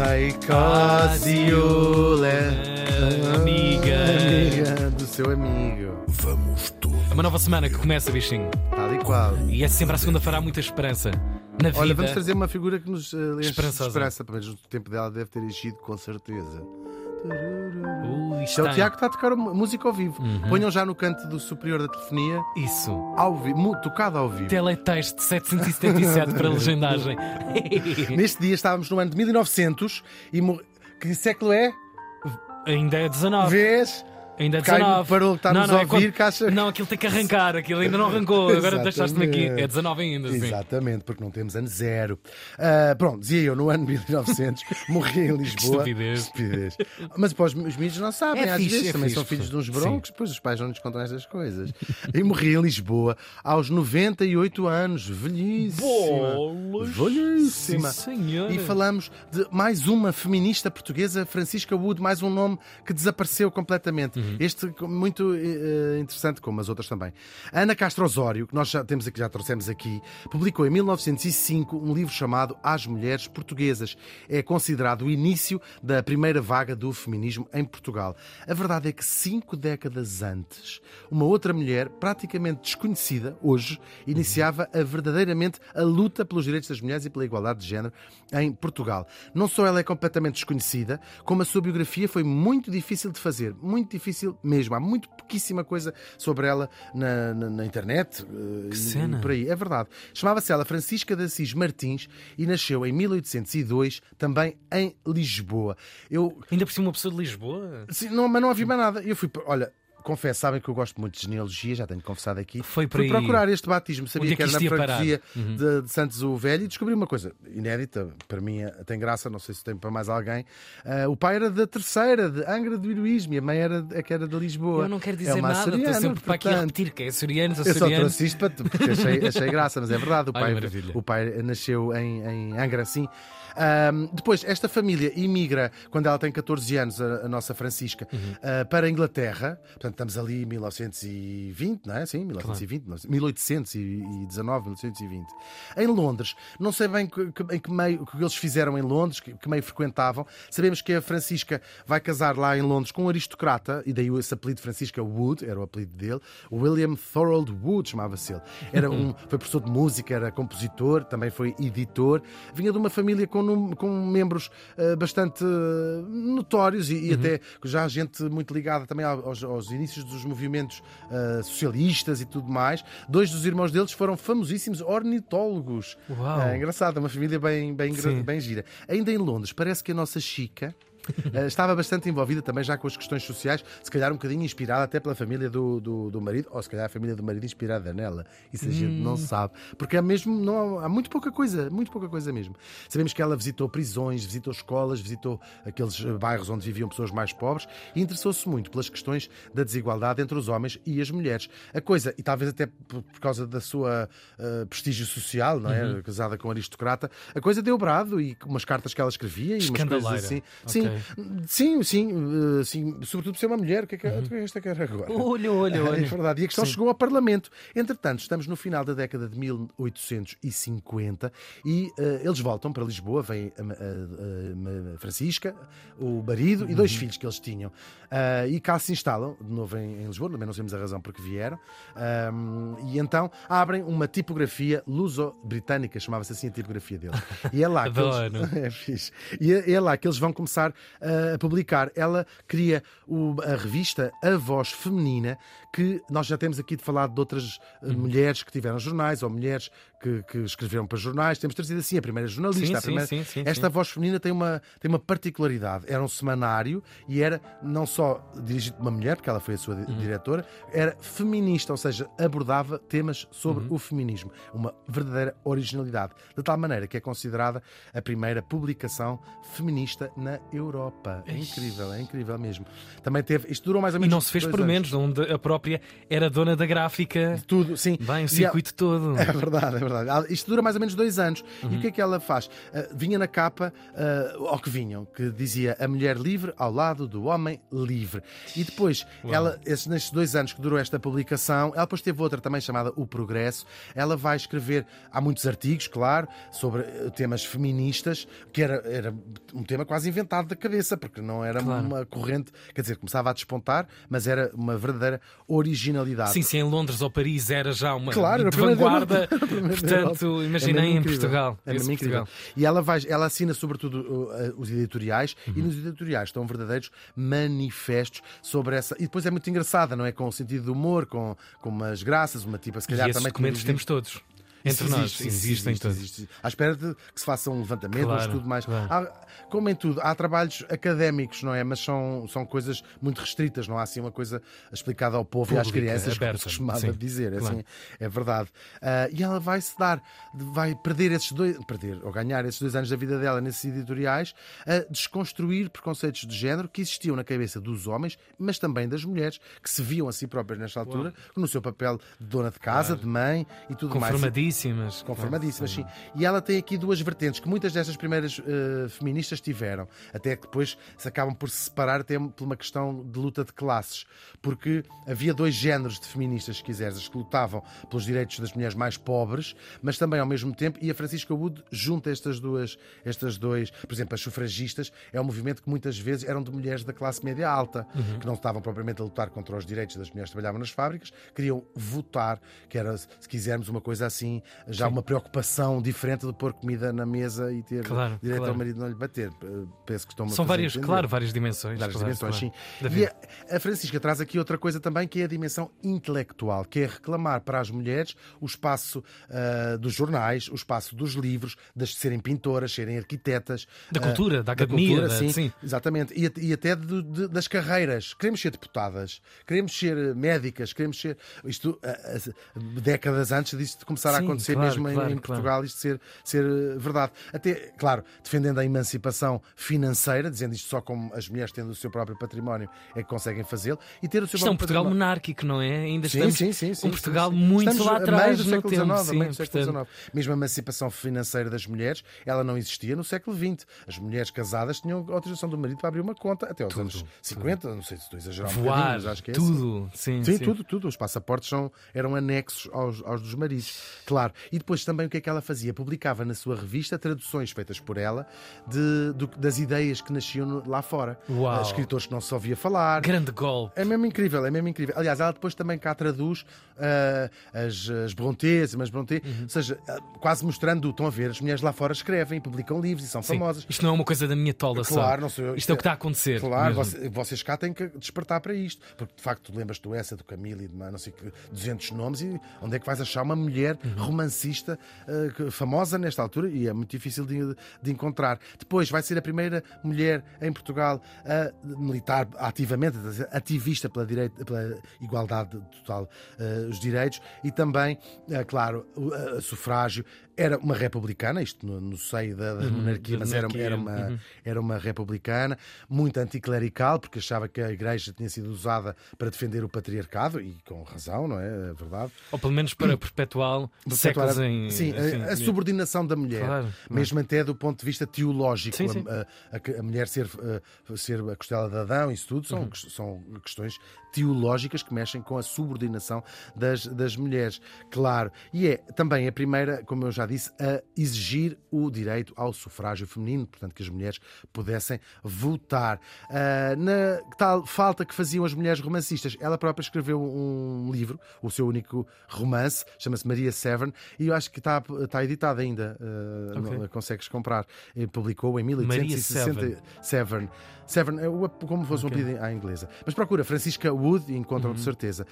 Left Amiga. amiga do seu amigo. Vamos todos. É uma nova semana que começa, bichinho. Tal e qual. E é sempre à segunda-feira há muita esperança. Na vida. Olha, vamos trazer uma figura que nos uh, esperança. Pelo menos no tempo dela deve ter enchido, com certeza. Ui, Isto é o. Tiago que está a tocar música ao vivo. Uhum. Ponham já no canto do superior da telefonia, Isso. ao vivo, tocado ao vivo. Teletexto 777 para legendagem. Neste dia estávamos no ano de 1900 e mor... que século é? Ainda é 19. Vês? Ainda é Cai no 19. parou está-nos a é ouvir, quando- que acha- Não, aquilo tem que arrancar, aquilo ainda não arrancou. Agora deixaste-me aqui. É 19 ainda, sim. Exatamente, porque não temos ano zero. Ah, pronto, dizia eu, no ano 1900, morri em Lisboa. estupidez. Estupidez. Mas depois os miúdos não sabem, É às fixe, vezes é também fixe, são filhos de uns broncos, depois os pais não nos contam estas coisas. E morri em Lisboa aos 98 anos, velhíssima. Bolas. Velhíssima. Sim. E falamos de mais uma feminista portuguesa, Francisca Wood, mais um nome que desapareceu completamente. Uhum. Este muito eh, interessante, como as outras também. Ana Castro Osório, que nós já temos aqui, já trouxemos aqui, publicou em 1905 um livro chamado As Mulheres Portuguesas. É considerado o início da primeira vaga do feminismo em Portugal. A verdade é que cinco décadas antes, uma outra mulher, praticamente desconhecida hoje, iniciava a verdadeiramente a luta pelos direitos das mulheres e pela igualdade de género em Portugal. Não só ela é completamente desconhecida, como a sua biografia foi muito difícil de fazer, muito difícil mesmo. Há muito pouquíssima coisa sobre ela na, na- na internet. eh, e- cena. e por aí. É verdade. Chamava-se ela Francisca de Assis Martins e nasceu em 1802, também em Lisboa. Eu Ainda por cima uma pessoa de Lisboa? Sim, não, mas não havia mais nada. Eu fui, olha, confesso, sabem que eu gosto muito de genealogia, já tenho confessado aqui. Foi por fui procurar este batismo, sabia é que era na isto ia parar? freguesia Uhum. de, de Santos o Velho e descobri uma coisa inédita, para mim eh, tem graça, não sei se tem para mais alguém. Ah, o pai era da terceira, de Angra do Heroísmo, e a mãe era, é que era de Lisboa. Eu não quero É dizer uma nada, estou açoriana, sempre para aqui a portanto. repetir que é açorianos, Eu só açorianos. trouxe isto para, porque achei, achei graça, mas é verdade. O Ai, pai, maravilha. o pai nasceu em, em Angra, sim. Ahm, depois, esta família imigra, quando ela tem 14 anos, a, a nossa Francisca, Uhum. ah, para a Inglaterra. Portanto, estamos ali em 1920, não é? Sim, 1920, 1819, 1820. Em Londres, não sei bem que- que- em que meio que eles fizeram em Londres, que, que meio frequentavam. Sabemos que a Francisca vai casar lá em Londres com um aristocrata, e daí esse apelido Francisca Wood, era o apelido dele, William Thorold Wood, chamava-se ele. Era um, foi professor de música, era compositor, também foi editor. Vinha de uma família com, com membros ah, bastante ah, notórios e, e até já gente muito ligada também aos, aos inícios dos movimentos ah, socialistas e tudo mais. Dois dos irmãos deles foram famosíssimos ornitólogos. Uau. Ah, engraçado, uma família bem, bem, Sim. bem gira. Ainda em Londres, parece que a nossa Chica. Eh, estava bastante envolvida também já com as questões sociais, se calhar um bocadinho inspirada até pela família do, do, do marido, ou se calhar a família do marido inspirada nela. Isso a gente Hum. não sabe. Porque é mesmo, não, há muito pouca coisa, muito pouca coisa mesmo. Sabemos que ela visitou prisões, visitou escolas, visitou aqueles eh, bairros onde viviam pessoas mais pobres e interessou-se muito pelas questões da desigualdade entre os homens e as mulheres. A coisa, e talvez até por, por causa da sua eh, prestígio social, não é? Uhum. Casada com um aristocrata, a coisa deu brado e umas cartas que ela escrevia e umas coisas assim. Ok. Sim, sim, sim, eh, sim, sobretudo por ser uma mulher. O que é que, que é esta quer agora? Olha, olha, É olha. verdade. E a questão Sim. chegou ao Parlamento. Entretanto, estamos no final da década de 1850 e eh, eles voltam para Lisboa. Vem a, a- a- Francisca, o marido e Uhum. dois filhos que eles tinham. Ah, e cá se instalam, de novo em, em Lisboa. Também não sabemos a razão por que vieram. Ahm, e então abrem uma tipografia luso-britânica, chamava-se assim a tipografia dele. E é lá que eles, é. E é, é lá que eles vão começar uh, a publicar. Ela cria a revista A Voz Feminina, que nós já temos aqui de falar de outras uh, mulheres que tiveram jornais ou mulheres que, que escreveram para jornais. Temos trazido assim a primeira jornalista. Sim, a primeira... sim, sim, Esta. Voz Feminina tem uma, tem uma particularidade. Era um semanário e era não só dirigido por uma mulher, porque ela foi a sua di- diretora, era feminista, ou seja, abordava temas sobre o feminismo. Uma verdadeira originalidade. De tal maneira que é considerada a primeira publicação feminista na Europa. Europa. É incrível, é incrível mesmo. Também teve. Isto durou mais ou E menos. não se fez por anos. menos, onde a própria era dona da gráfica. Tudo, sim. Vai, o E circuito todo. É verdade, é verdade. Ah, Isto dura mais ou menos dois anos. E Uhum. o que é que ela faz? Ah, vinha na capa, ah, ao que vinham, que dizia a mulher livre ao lado do homem livre. E depois, ela, esses, nestes dois anos que durou esta publicação, ela depois teve outra também chamada O Progresso. Ela vai escrever, há muitos artigos, claro, sobre eh, temas feministas, que era, era um tema quase inventado da cabeça, porque não era Claro. uma corrente, quer dizer, começava a despontar, mas era uma verdadeira originalidade. Sim, se em Londres ou Paris era já uma Claro, era vanguarda. Portanto, imaginei É em. Portugal. É mesmo incrível. Portugal. E ela, vai, ela assina sobretudo uh, uh, os editoriais Uhum. e nos editoriais estão verdadeiros manifestos sobre essa. E depois é muito engraçada, não é? Com o sentido de humor, com, com umas graças, uma tipa, se E calhar esses também. documentos temos todos. Entre nós, existem existe, todos. existe. À espera de que se faça um levantamento, Claro, um estudo mais. claro. Há- como em tudo, há trabalhos académicos, não é? Mas são, são coisas muito restritas, não há assim uma coisa explicada ao povo e às Pública, crianças, como aberta, se costumava sim, dizer. é claro. Assim, é verdade. Ah, e ela vai se dar, vai perder esses dois, perder ou ganhar esses dois anos da vida dela nesses editoriais, a desconstruir preconceitos de género que existiam na cabeça dos homens, mas também das mulheres, que se viam a si próprias nesta altura, no seu papel de dona de casa, de mãe e tudo mais. Conformadíssimas. Confirmadíssimas, sim. E ela tem aqui duas vertentes que muitas destas primeiras eh, feministas tiveram, até que depois se acabam por se separar até por uma questão de luta de classes, porque havia dois géneros de feministas, se quiseres, as que lutavam pelos direitos das mulheres mais pobres, mas também ao mesmo tempo, e a Francisca Wood junta estas duas, estas dois, por exemplo, as sufragistas, é um movimento que muitas vezes eram de mulheres da classe média alta, que não estavam propriamente a lutar contra os direitos das mulheres que trabalhavam nas fábricas, queriam votar, que era, se quisermos, uma coisa assim, já uma preocupação diferente de pôr comida na mesa e ter Claro, direito claro. ao marido não lhe bater. Eh, Penso que estão São várias, claro, várias dimensões. Várias claro, dimensões, sim. Da E a, a Francisca traz aqui outra coisa também, que é a dimensão intelectual, que é reclamar para as mulheres o espaço ah, dos jornais, o espaço dos livros, das de serem pintoras, serem arquitetas. Da ah, cultura, da academia, da- sim, sim. Exatamente. E, e até de- de- das carreiras. Queremos ser deputadas, queremos ser eh, médicas, queremos ser. Isto ah, décadas antes disto começar a Sim, acontecer claro, mesmo em- claro, em, claro. Portugal, isto ser, ser eh, verdade. Até, claro, defendendo a emancipação financeira, dizendo isto só como as mulheres tendo o seu próprio património é que conseguem fazê-lo, e ter o seu Isto é um Portugal património. monárquico, não é? Ainda Sim, estamos sim, sim, sim, um Portugal sim, sim. muito Estamos lá atrás do século tempo. XIX, sim, meio do século portanto, XIX. Mesmo a emancipação financeira das mulheres, ela não existia no século XX. As mulheres casadas tinham autorização do marido para abrir uma conta até aos anos 50, não sei se estou a exagerar um voar, mas acho que é assim. tudo. Sim, Sim, tudo, tudo. Os passaportes são, eram anexos aos, aos dos maridos. Claro. E depois também o que é que ela fazia? Publicava na sua revista traduções feitas por ela de, das ideias que nasciam lá fora. Uau. Escritores que não se ouvia falar. Grande golpe. É mesmo incrível, é mesmo incrível. Aliás, ela depois também cá traduz ah, as, as Brontes, mas Bronte, Uhum. ou seja, ah, quase mostrando, estão a ver, as mulheres lá fora escrevem, publicam livros e são Sim. famosas. Isto não é uma coisa da minha tola só. Claro, não sou eu. Isto é o que está a acontecer. Claro, mesmo. você- vocês cá têm que despertar para isto. Porque de facto, tu lembras tu essa do Camilo e de não sei que 200 nomes, e onde é que vais achar uma mulher Uhum. Romancista que- famosa nesta altura? E é muito difícil de, de encontrar. Depois vai ser a primeira mulher em Portugal a militar ativamente, ativista pela, direita, pela igualdade total, eh, os direitos, e também, eh, claro, o sufrágio. Era uma republicana, isto no, no seio da, da monarquia, Uhum, da mas era, monarquia, era uma, uhum. era uma republicana, muito anticlerical, porque achava que a igreja tinha sido usada para defender o patriarcado, e com razão, não é? É verdade. Ou pelo menos para perpetuá-lo séculos em. Sim, a- assim, a, subordinação da mulher, Claro, mesmo até do ponto de vista teológico, Sim, sim. A, a- a mulher ser, a, ser a costela de Adão, isso tudo Uhum. são, ques- são questões teológicas que mexem com a subordinação das, das mulheres, claro. E é também a primeira, como eu já disse, a exigir o direito ao sufrágio feminino, portanto, que as mulheres pudessem votar. Ah, na tal falta que faziam as mulheres romancistas, ela própria escreveu um livro, o seu único romance, chama-se Maria Severn, e eu acho que está, está editado ainda, ah, Ok. não- consegues comprar. Publicou em Maria 1860. Severn. Severn, como fosse um Ok. apelido à inglesa. Mas procura Francisca Wood e encontram Uhum. de certeza.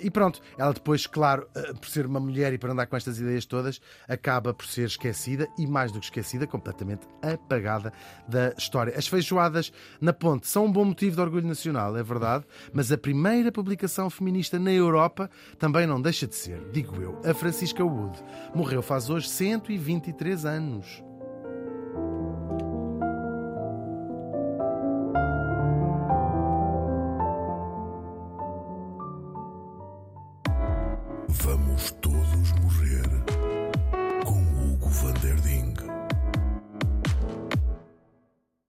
E pronto, ela depois, claro, ah, por ser uma mulher e por andar com estas ideias todas, acaba por ser esquecida e, mais do que esquecida, completamente apagada da história. As feijoadas na ponte são um bom motivo de orgulho nacional, é verdade, mas a primeira publicação feminista na Europa também não deixa de ser, digo eu, a Francisca Wood. Morreu faz hoje 123 anos.